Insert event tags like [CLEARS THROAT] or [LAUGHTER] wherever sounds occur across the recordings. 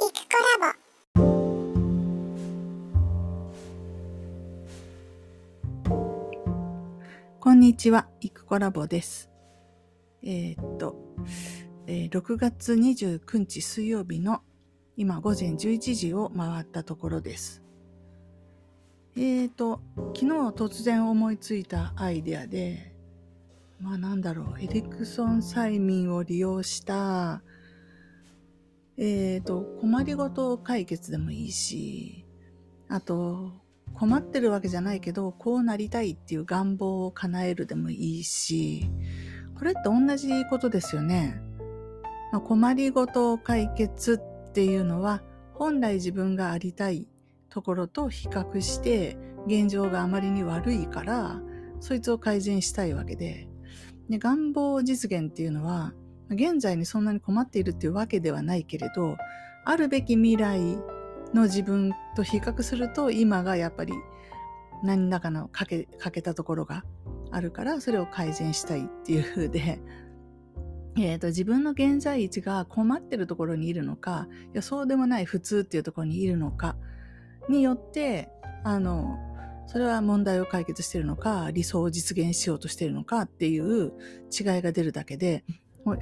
イクコラボこんにちは、イクコラボです。えー、っと、えー、6月29日水曜日の今午前11時を回ったところです。えーと、昨日突然思いついたアイデアで、まあなんだろう、エリクソン催眠を利用した、えーと、困りごと解決でもいいし、あと、困ってるわけじゃないけど、こうなりたいっていう願望を叶えるでもいいし、これって同じことですよね。まあ、困りごと解決っていうのは、本来自分がありたいところと比較して現状があまりに悪いからそいつを改善したいわけでで願望実現っていうのは現在にそんなに困っているっていうわけではないけれどあるべき未来の自分と比較すると今がやっぱり何らかの欠け欠けたところがあるからそれを改善したいっていう風で、[LAUGHS] えーと、自分の現在位置が困ってるところにいるのかいやそうでもない普通っていうところにいるのかによってあのそれは問題を解決してるのか理想を実現しようとしてるのかっていう違いが出るだけで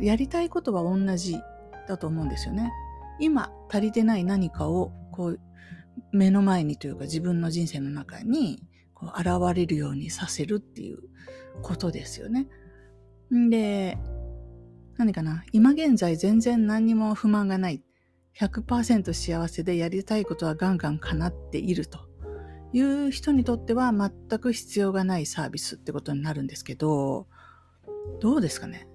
やりたいことは同じだと思うんですよね。今足りてない何かをこう目の前にというか自分の人生の中にこう現れるようにさせるっていうことですよね。で何かな？今現在全然何にも不満がない100%幸せでやりたいことはガンガン叶っているという人にとっては全く必要がないサービスってことになるんですけど、どうですかね？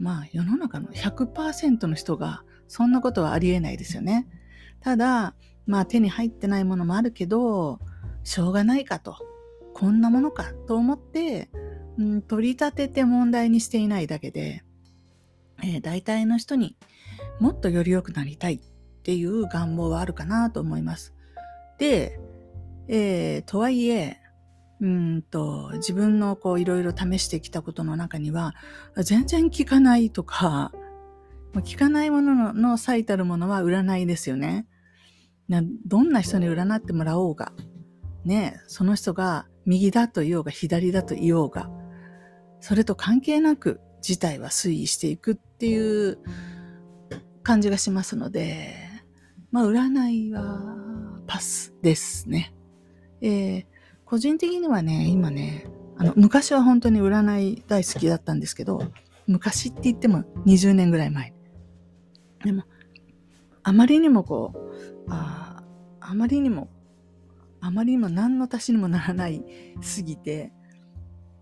まあ世の中の100%の人がそんなことはありえないですよね。ただ、まあ手に入ってないものもあるけど、しょうがないかと。こんなものかと思って、うん、取り立てて問題にしていないだけで、えー、大体の人にもっとより良くなりたいっていう願望はあるかなと思います。で、えー、とはいえ、うんと、自分のこういろいろ試してきたことの中には、全然効かないとか、効かないものの最たるものは占いですよね。どんな人に占ってもらおうが、ね、その人が右だと言おうが左だと言おうが、それと関係なく事態は推移していくっていう感じがしますので、まあ、占いはパスですね。えー、個人的にはね、今ね、あの、昔は本当に占い大好きだったんですけど、昔って言っても20年ぐらい前。でも、あまりにもこう、ああまりにも、あまりにも何の足しにもならないすぎて、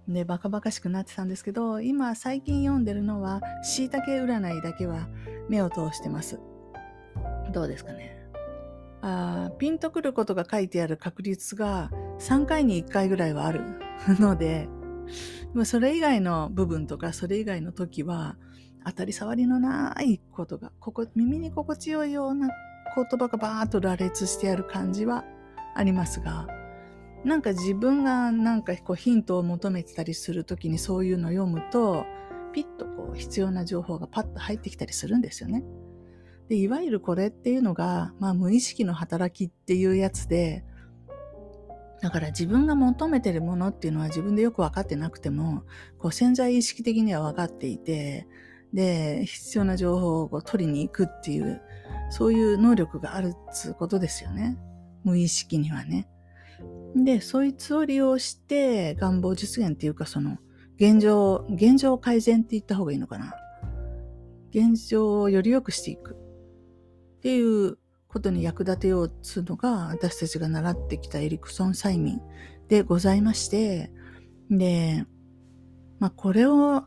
で、バカバカしくなってたんですけど、今最近読んでるのは、椎茸占いだけは目を通してます。どうですかね。あピンとくることが書いてある確率が3回に1回ぐらいはある [LAUGHS] ので、それ以外の部分とかそれ以外の時は当たり障りのないことが、ここ耳に心地よいような言葉がバーッと羅列してある感じはありますが、なんか自分がなんかこうヒントを求めてたりする時にそういうのを読むと、ピッとこう必要な情報がパッと入ってきたりするんですよね。で、いわゆるこれっていうのが、まあ無意識の働きっていうやつで、だから自分が求めてるものっていうのは自分でよく分かってなくても、こう潜在意識的には分かっていて、で、必要な情報をこう取りに行くっていう、そういう能力があるっつうことですよね。無意識にはね。で、そいつを利用して願望実現っていうかその、現状、現状改善って言った方がいいのかな。現状をより良くしていく。っていうことに役立てようっつうのが私たちが習ってきたエリクソン催眠でございまして、で、まあこれを、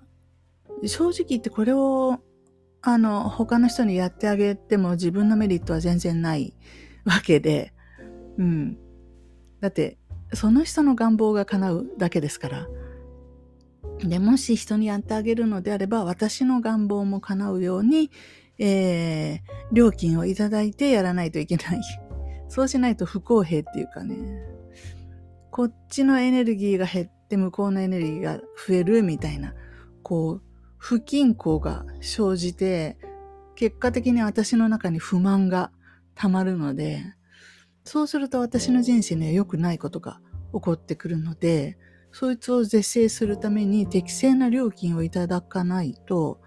正直言ってこれをあの他の人にやってあげても自分のメリットは全然ないわけで、うん。だってその人の願望が叶うだけですから。で、もし人にやってあげるのであれば、私の願望も叶うように、えー、料金をいただいてやらないといけない。そうしないと不公平っていうかね、こっちのエネルギーが減って向こうのエネルギーが増えるみたいな、こう、不均衡が生じて、結果的に私の中に不満が溜まるので、そうすると私の人生には良くないことが起こってくるので、そいつを是正するために適正な料金をいただかないと、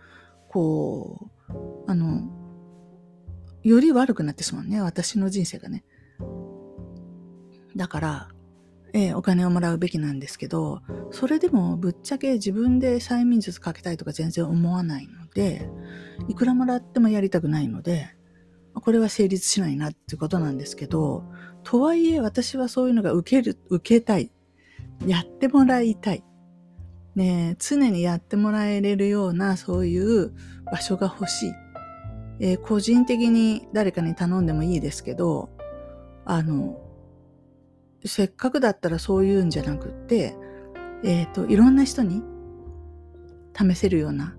こう、あの、より悪くなってしまうね。私の人生がね。だから、えー、お金をもらうべきなんですけど、それでもぶっちゃけ自分で催眠術かけたいとか全然思わないので、いくらもらってもやりたくないので、これは成立しないなっていうことなんですけど、とはいえ私はそういうのが受ける、受けたい。やってもらいたい。ね常にやってもらえれるようなそういう場所が欲しい。えー、個人的に誰かに頼んでもいいですけど、あの、せっかくだったらそういうんじゃなくって、えっ、ー、と、いろんな人に試せるような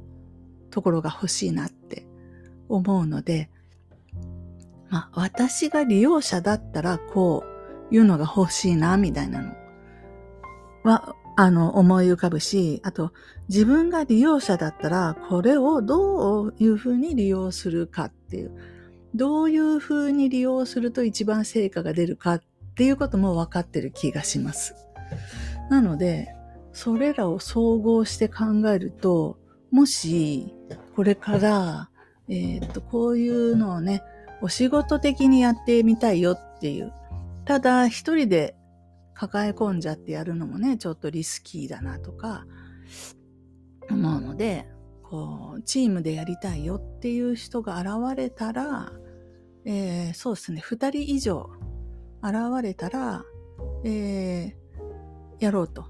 ところが欲しいなって思うので、まあ、私が利用者だったらこういうのが欲しいな、みたいなのは、あの、思い浮かぶし、あと、自分が利用者だったら、これをどういうふうに利用するかっていう、どういうふうに利用すると一番成果が出るかっていうことも分かってる気がします。なので、それらを総合して考えると、もし、これから、えー、っと、こういうのをね、お仕事的にやってみたいよっていう。ただ、一人で抱え込んじゃってやるのもね、ちょっとリスキーだなとか、思うので、こう、チームでやりたいよっていう人が現れたら、えー、そうですね、二人以上現れたら、えー、やろうと。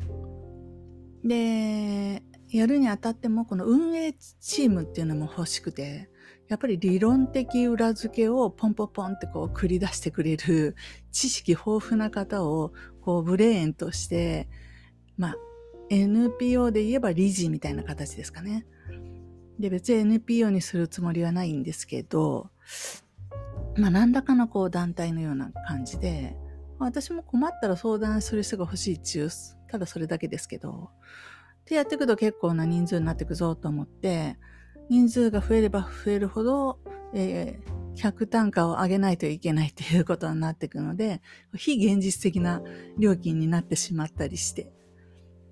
で、やるにあたっても、この運営チームっていうのも欲しくて、やっぱり理論的裏付けをポンポポンってこう繰り出してくれる知識豊富な方をこうブレーンとして、まあ NPO で言えば理事みたいな形ですかね。で、別に NPO にするつもりはないんですけど、まあ何らかのこう団体のような感じで、私も困ったら相談する人が欲しいっていう、ただそれだけですけど、でやっていくと結構な人数になっていくぞと思って、人数が増えれば増えるほど、えー、客単価を上げないといけないということになっていくので、非現実的な料金になってしまったりして、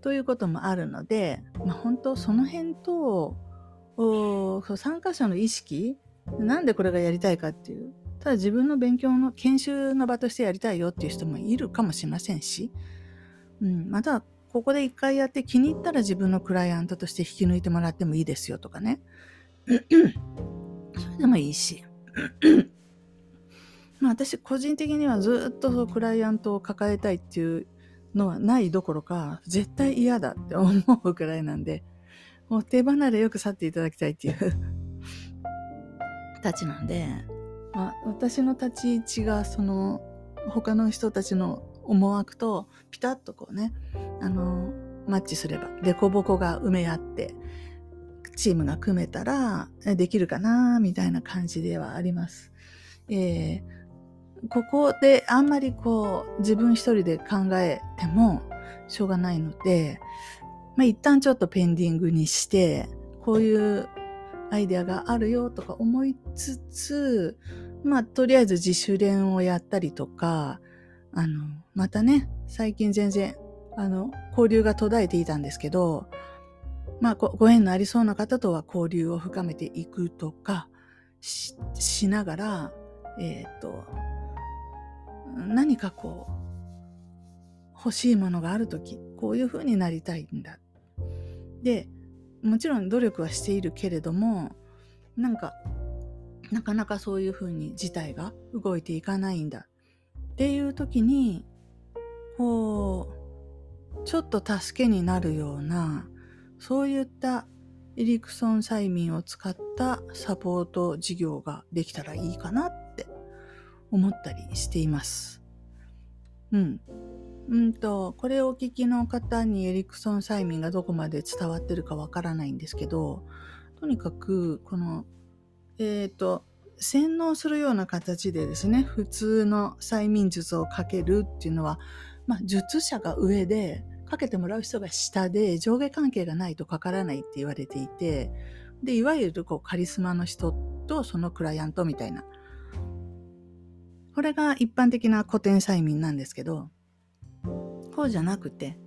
ということもあるので、まあ、本当その辺と、参加者の意識、なんでこれがやりたいかっていう、ただ自分の勉強の研修の場としてやりたいよっていう人もいるかもしれませんし、うん、またここで一回やって気に入ったら自分のクライアントとして引き抜いてもらってもいいですよとかね。[CLEARS THROAT] それでもいいし。[LAUGHS] まあ私個人的にはずっとクライアントを抱えたいっていうのはないどころか、絶対嫌だって思うくらいなんで、もう手離れよく去っていただきたいっていう。[LAUGHS] たちなんで、まあ私の立ち位置がその他の人たちの思惑とピタッとこうね、あの、マッチすれば、デコボコが埋め合って、チームが組めたらできるかな、みたいな感じではあります。えー、ここであんまりこう、自分一人で考えてもしょうがないので、まあ、一旦ちょっとペンディングにして、こういうアイデアがあるよとか思いつつ、まあ、とりあえず自主練をやったりとか、あの、またね、最近全然、あの、交流が途絶えていたんですけど、まあご、縁のありそうな方とは交流を深めていくとかし、ながら、えっ、と、何かこう、欲しいものがあるとき、こういう風になりたいんだ。で、もちろん努力はしているけれども、なんか、なかなかそういう風に事態が動いていかないんだっていう時に、こう、ちょっと助けになるような、そういったエリクソン催眠を使ったサポート事業ができたらいいかなって思ったりしています。うん。うんと、これをお聞きの方にエリクソン催眠がどこまで伝わってるかわからないんですけど、とにかく、この、えっ、ー、と、洗脳するような形でですね、普通の催眠術をかけるっていうのは、まあ、術者が上で、かけてもらう人が下で、上下関係がないとかからないって言われていて、で、いわゆるこうカリスマの人とそのクライアントみたいな。これが一般的な古典催眠なんですけど、こうじゃなくて、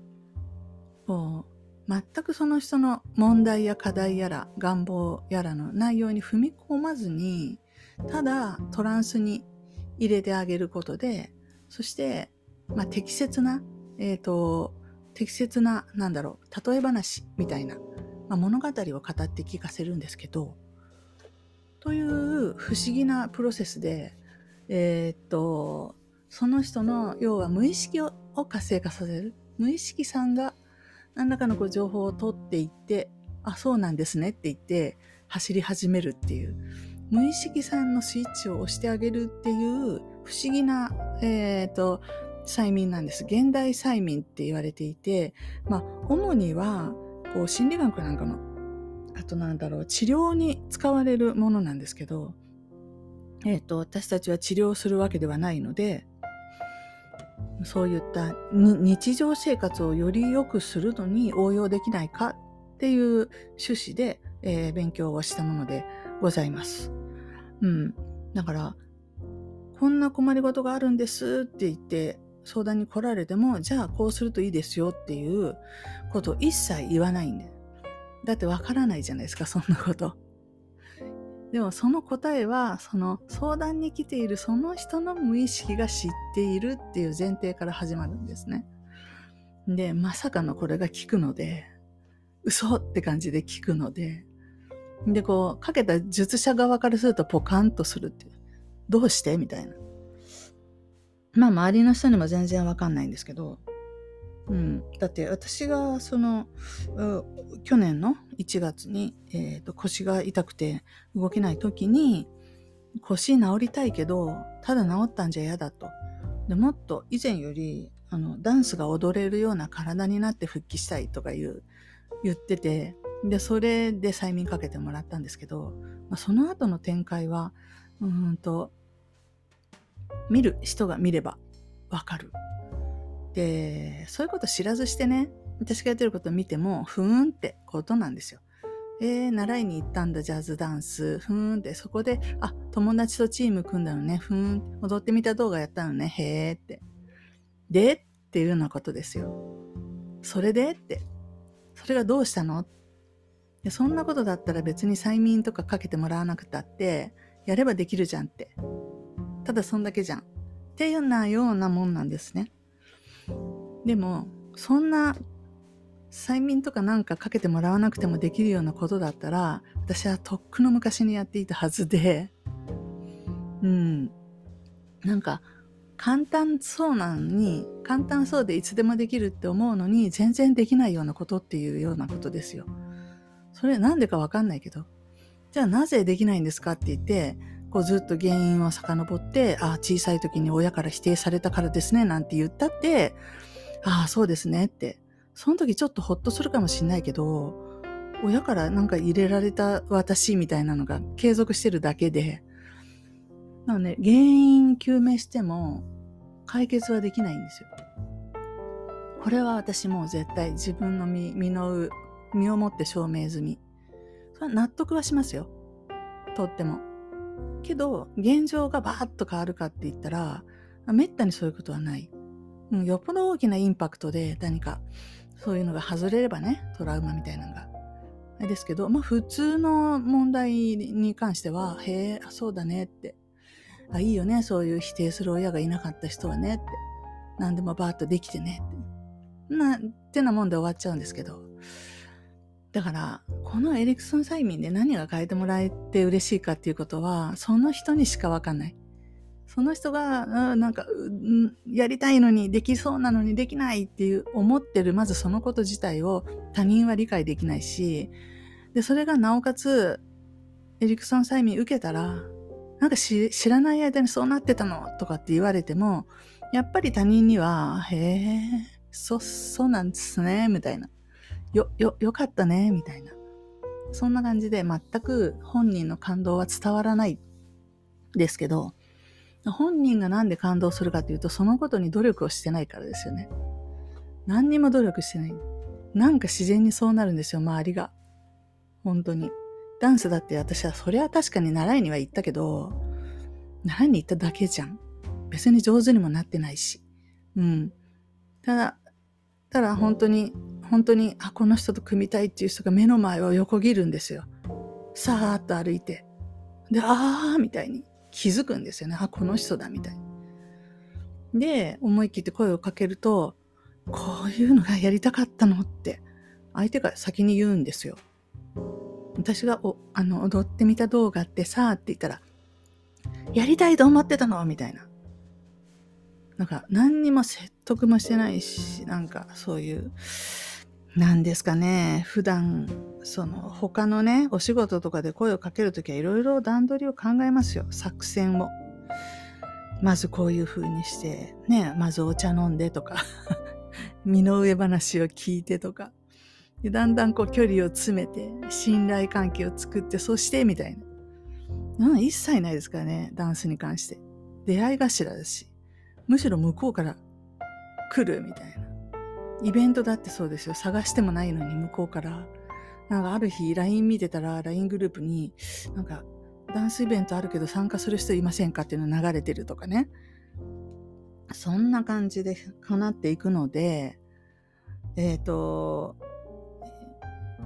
こう、全くその人の問題や課題やら願望やらの内容に踏み込まずに、ただトランスに入れてあげることで、そして、まあ、適切な、えっ、ー、と、適切な、なんだろう、例え話みたいな、まあ、物語を語って聞かせるんですけど、という不思議なプロセスで、えー、っと、その人の、要は無意識を活性化させる。無意識さんが何らかのこう情報を取っていって、あ、そうなんですねって言って走り始めるっていう。無意識さんのスイッチを押してあげるっていう不思議な、えっ、と、催眠なんです。現代催眠って言われていて、まあ、主には、こう、心理学なんかの、あとなんだろう、治療に使われるものなんですけど、えっ、ー、と、私たちは治療するわけではないので、そういった日常生活をより良くするのに応用できないかっていう趣旨で、えー、勉強をしたものでございます。うん。だから、こんな困りごとがあるんですって言って相談に来られても、じゃあこうするといいですよっていうことを一切言わないんで。だってわからないじゃないですか、[LAUGHS] そんなこと。でもその答えは、その相談に来ているその人の無意識が知っているっていう前提から始まるんですね。で、まさかのこれが効くので、嘘って感じで効くので、で、こう、かけた術者側からするとポカンとするっていう。どうして？みたいな。まあ、周りの人にも全然わかんないんですけど、うん。だって私がその、去年の1月に、えーと、腰が痛くて動けない時に、腰治りたいけど、ただ治ったんじゃ嫌だと。でもっと以前より、あの、ダンスが踊れるような体になって復帰したいとか言う、言ってて、で、それで催眠かけてもらったんですけど、まあ、その後の展開は、うんと、見る人が見ればわかるで、そういうこと知らずしてね、私がやってることを見ても、ふーんってことなんですよ。えー、習いに行ったんだ、ジャズダンス。ふーんって、そこで、あ、友達とチーム組んだのね。ふーん。踊ってみた動画やったのね。へーって。でっていうようなことですよ。それで？って。それがどうしたの？でそんなことだったら別に催眠とかかけてもらわなくたって、やればできるじゃんって。ただそんだけじゃん。っていうようなようなもんなんですね。でも、そんな催眠とかなんかかけてもらわなくてもできるようなことだったら、私はとっくの昔にやっていたはずで、うん。なんか、簡単そうなのに、簡単そうでいつでもできるって思うのに、全然できないようなことっていうようなことですよ。それなんでかわかんないけど。じゃあなぜできないんですかって言って、こうずっと原因を遡って、あ、小さい時に親から否定されたからですね、なんて言ったって、ああ、そうですねって。その時ちょっとほっとするかもしんないけど、親からなんか入れられた私みたいなのが継続してるだけで、なので、原因究明しても解決はできないんですよ。これは私もう絶対自分の身身の身をもって証明済み。それは納得はしますよ。とっても。けど、現状がバーッと変わるかって言ったら、めったにそういうことはない。うん、よっぽど大きなインパクトで何かそういうのが外れればね、トラウマみたいなのが。ですけど、まあ普通の問題に関しては、へえ、そうだねって。あ、いいよね、そういう否定する親がいなかった人はねって。何でもバーッとできてねって。な、ってなもんで終わっちゃうんですけど。だから、このエリクソン催眠で何が変えてもらえて嬉しいかっていうことは、その人にしかわかんない。その人が、なんか、やりたいのに、できそうなのにできないっていう思ってる、まずそのこと自体を他人は理解できないし、で、それがなおかつ、エリクソン催眠受けたら、なんか知らない間にそうなってたのとかって言われても、やっぱり他人には、へえ、そ、そうなんですね、みたいな。よ、よ、よかったね、みたいな。そんな感じで全く本人の感動は伝わらないですけど、本人がなんで感動するかというと、そのことに努力をしてないからですよね。何にも努力してない。なんか自然にそうなるんですよ、周りが。本当に。ダンスだって私は、それは確かに習いには行ったけど、習いに行っただけじゃん。別に上手にもなってないし。うん。ただ、ただ本当に、本当に、あ、この人と組みたいっていう人が目の前を横切るんですよ。さーっと歩いて。で、あーみたいに気づくんですよね。あ、この人だみたいに。で、思い切って声をかけると、こういうのがやりたかったのって、相手が先に言うんですよ。私がおあの踊ってみた動画ってさーって言ったら、やりたいと思ってたのみたいな。なんか何にも説得もしてないし、なんかそういう、なんですかね、普段、その他のね、お仕事とかで声をかけるときはいろいろ段取りを考えますよ、作戦を。まずこういう風にして、ね、まずお茶飲んでとか、[LAUGHS] 身の上話を聞いてとか、でだんだんこう距離を詰めて、信頼関係を作って、そしてみたいな。な一切ないですからね、ダンスに関して。出会い頭だし。むしろ向こうから来るみたいな。イベントだってそうですよ。探してもないのに向こうから。なんかある日 LINE 見てたら LINE グループになんかダンスイベントあるけど参加する人いませんかっていうの流れてるとかね。そんな感じで叶っていくので、えっ、ー、と、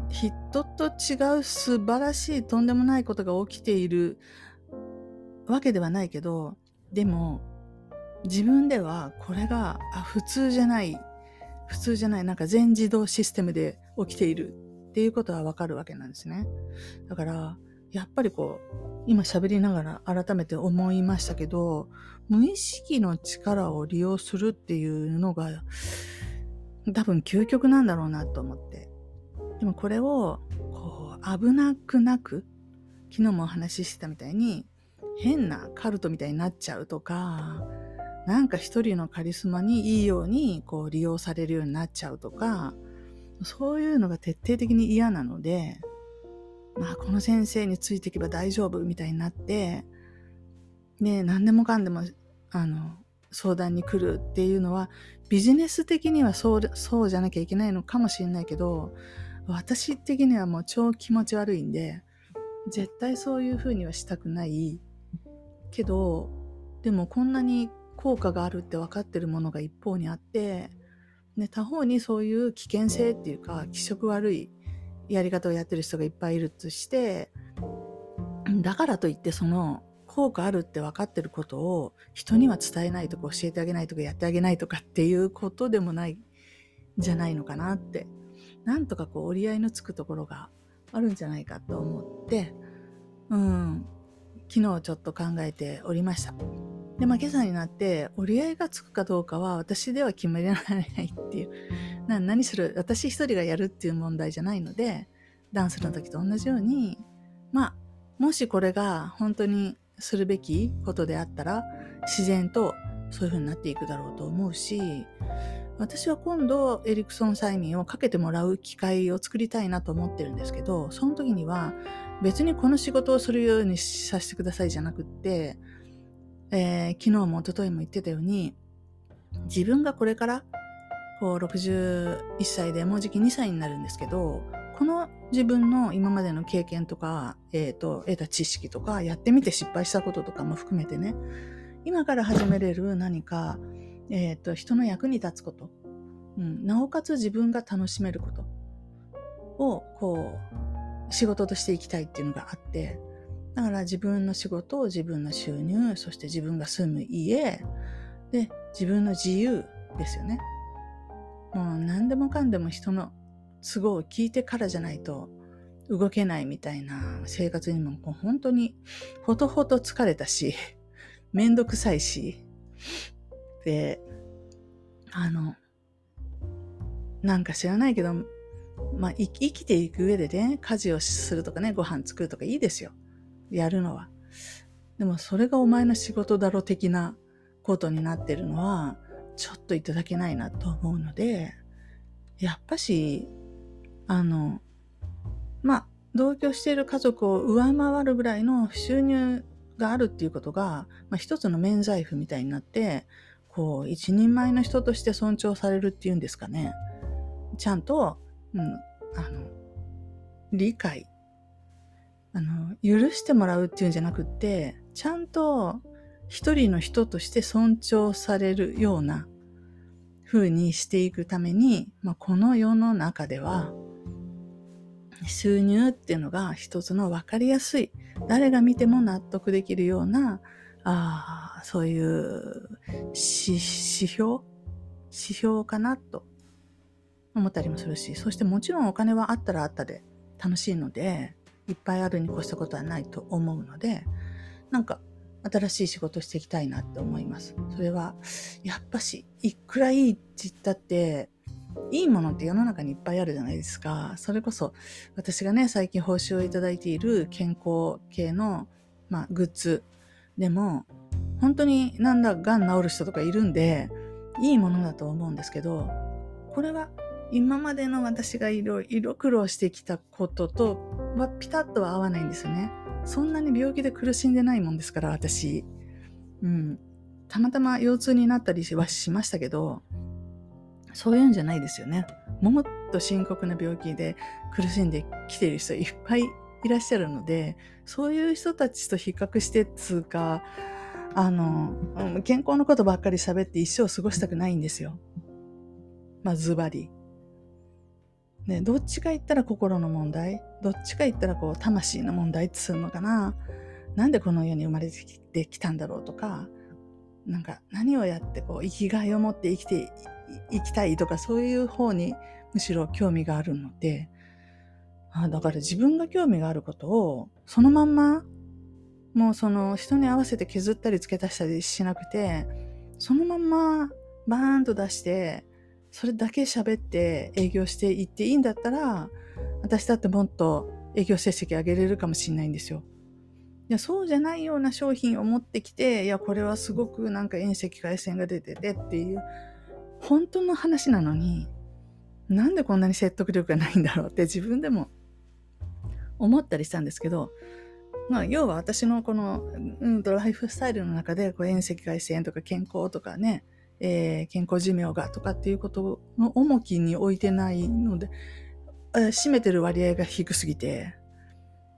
人と違う素晴らしいとんでもないことが起きているわけではないけど、でも自分ではこれが普通じゃない、普通じゃない、なんか全自動システムで起きているっていうことはわかるわけなんですね。だから、やっぱりこう、今喋りながら改めて思いましたけど、無意識の力を利用するっていうのが多分究極なんだろうなと思って。でもこれをこう危なくなく、昨日もお話ししてたみたいに変なカルトみたいになっちゃうとか、なんか一人のカリスマにいいようにこう利用されるようになっちゃうとか、そういうのが徹底的に嫌なので、まあこの先生についていけば大丈夫みたいになって、ね、何でもかんでも、あの、相談に来るっていうのは、ビジネス的にはそうそうじゃなきゃいけないのかもしれないけど、私的にはもう超気持ち悪いんで、絶対そういうふうにはしたくないけど、でもこんなに効果があるって分かってるものが一方にあって、ね、他方にそういう危険性っていうか気色悪いやり方をやってる人がいっぱいいるとして [CLEARS THROAT] だからといってその効果あるって分かってることを人には伝えないとか教えてあげないとかやってあげないとかっていうことでもないんじゃないのかなってなんとかこう折り合いのつくところがあるんじゃないかと思ってうん昨日ちょっと考えておりました。で、まあ、今朝になって、折り合いがつくかどうかは私では決められないっていう。[LAUGHS] な何する、私一人がやるっていう問題じゃないので、ダンスの時と同じように、まあ、もしこれが本当にするべきことであったら、自然とそういう風になっていくだろうと思うし、私は今度エリクソン催眠をかけてもらう機会を作りたいなと思ってるんですけど、その時には別にこの仕事をするようにさせてくださいじゃなくって、えー、昨日も一昨日も言ってたように、自分がこれからこう61歳でもうじき2歳になるんですけど、この自分の今までの経験とか、え、ー、と、得た知識とか、やってみて失敗したこととかも含めてね、今から始めれる何か、え、ー、と、人の役に立つこと、うん、なおかつ自分が楽しめることを、こう、仕事としていきたいっていうのがあって、だから自分の仕事、自分の収入、そして自分が住む家、で、自分の自由ですよね。もう何でもかんでも人の都合を聞いてからじゃないと動けないみたいな生活にももう本当にほとほと疲れたし、[LAUGHS] めんどくさいし、で、あの、なんか知らないけど、まあ、生きていく上でね、家事をするとかね、ご飯作るとかいいですよ。やるのは。でもそれがお前の仕事だろ的なことになってるのは、ちょっといただけないなと思うので、やっぱし、あの、まあ、同居している家族を上回るぐらいの収入があるっていうことが、まあ、一つの免罪符みたいになって、こう、一人前の人として尊重されるっていうんですかね。ちゃんと、うん、あの、理解あの、許してもらうっていうんじゃなくって、ちゃんと一人の人として尊重されるような風にしていくために、まあ、この世の中では収入っていうのが一つの分かりやすい誰が見ても納得できるようなあそういう指標指標かなと思ったりもするしそしてもちろんお金はあったらあったで楽しいのでいっぱいあるに越したことはないと思うのでなんか新しい仕事していきたいなって思います。それは、やっぱし、いくらいいって言ったって、いいものって世の中にいっぱいあるじゃないですか。それこそ、私がね、最近報酬をいただいている健康系の、まあ、グッズでも、本当になんだ、がん治る人とかいるんで、いいものだと思うんですけど、これは今までの私がいろいろ苦労してきたこととはピタッとは合わないんですよね。そんなに病気で苦しんでないもんですから、私。うん。たまたま腰痛になったりはしましたけど、そういうんじゃないですよね。もっと深刻な病気で苦しんできている人いっぱいいらっしゃるので、そういう人たちと比較してつうか、あの、健康のことばっかり喋って一生過ごしたくないんですよ。まあ、ズバリ。ね、どっちか言ったら心の問題？どっちか言ったらこう魂の問題っつうのかな？なんでこの世に生まれてきたんだろうとか？なんか何をやってこう生きがいを持って生きていきたいとか？そういう方にむしろ興味があるので。あだから自分が興味があることをそのまんまもうその人に合わせて削ったり付け足したりしなくてそのまんまバーンと出してそれだけ喋って営業していっていいんだったら、私だってもっと営業成績上げれるかもしれないんですよ。いや、そうじゃないような商品を持ってきて、いや、これはすごくなんか遠赤外線が出ててっていう、本当の話なのに、なんでこんなに説得力がないんだろうって自分でも思ったりしたんですけど、まあ、要は私のこの、うん、ライフスタイルの中で、こう遠赤外線とか健康とかね、えー、健康寿命がとかっていうことの重きに置いてないので、えー、占めてる割合が低すぎて、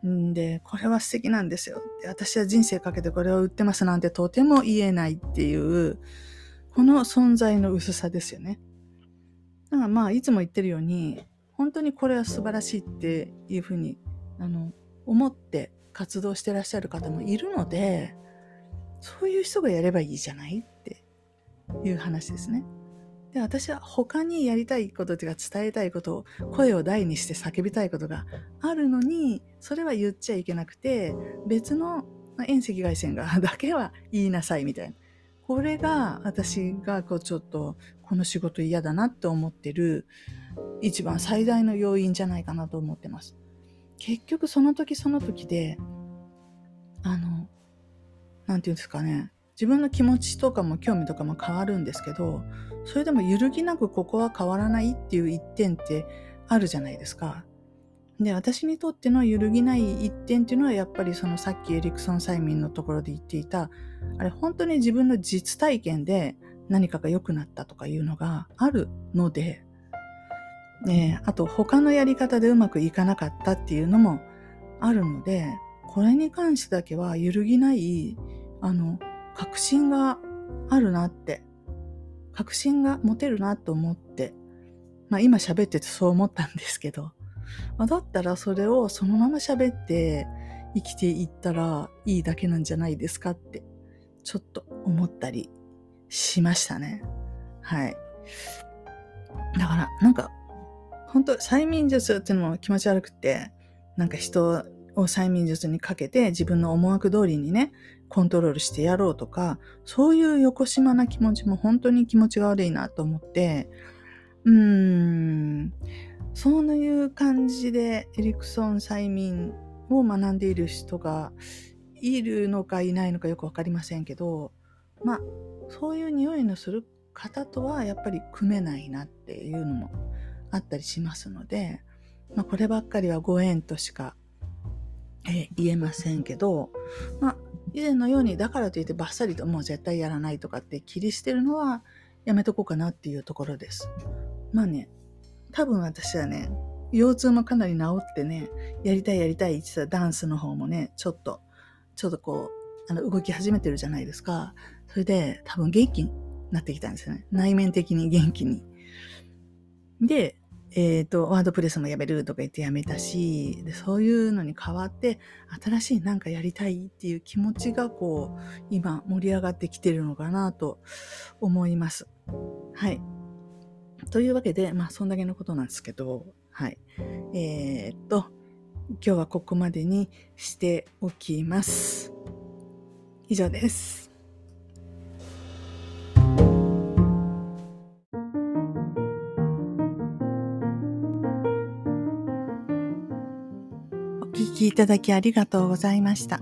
んで、これは素敵なんですよ。私は人生かけてこれを売ってますなんてとても言えないっていう、この存在の薄さですよね。だからまあ、いつも言ってるように、本当にこれは素晴らしいっていうふうに、あの、思って活動してらっしゃる方もいるので、そういう人がやればいいじゃないっていう話ですね。で、私は他にやりたいことというか伝えたいことを声を大にして叫びたいことがあるのに、それは言っちゃいけなくて、別の遠赤外線がだけは言いなさいみたいな。これが私がこうちょっとこの仕事嫌だなって思ってる一番最大の要因じゃないかなと思ってます。結局その時その時で、あの、なんていうんですかね、自分の気持ちとかも興味とかも変わるんですけど、それでも揺るぎなくここは変わらないっていう一点ってあるじゃないですか。で、私にとっての揺るぎない一点っていうのはやっぱりそのさっきエリクソン催眠のところで言っていた、あれ本当に自分の実体験で何かが良くなったとかいうのがあるので、ね、あと他のやり方でうまくいかなかったっていうのもあるので、これに関してだけは揺るぎない、あの、確信があるなって、確信が持てるなと思って、まあ今喋っててそう思ったんですけど、まあ、だったらそれをそのまま喋って生きていったらいいだけなんじゃないですかって、ちょっと思ったりしましたね。はい。だから、なんか、本当催眠術っていうのも気持ち悪くて、なんか人を催眠術にかけて自分の思惑通りにね、コントロールしてやろうとか、そういう横島な気持ちも本当に気持ちが悪いなと思って、うーん、そういう感じでエリクソン催眠を学んでいる人がいるのかいないのかよくわかりませんけど、まあ、そういう匂いのする方とはやっぱり組めないなっていうのもあったりしますので、まあ、こればっかりはご縁としか、え言えませんけど、まあ、以前のようにだからといってバッサリともう絶対やらないとかって切り捨てるのはやめとこうかなっていうところです。まあね、多分私はね、腰痛もかなり治ってね、やりたいやりたいって言ってたダンスの方もね、ちょっと、ちょっとこあの動き始めてるじゃないですか。それで多分元気になってきたんですよね。内面的に元気に。で、えっ、ー、と、ワードプレスもやめるとか言ってやめたし、でそういうのに代わって、新しいなんかやりたいっていう気持ちがこう、今盛り上がってきてるのかなと思います。はい。というわけで、まあ、そんだけのことなんですけど、はい。えー、っと、今日はここまでにしておきます。以上です。きいただきありがとうございました。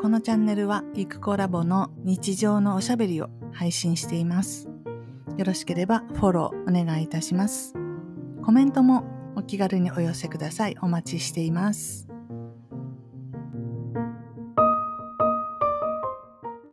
このチャンネルはゆくコラボの日常のおしゃべりを配信しています。よろしければフォローお願いいたします。コメントもお気軽にお寄せください。お待ちしています。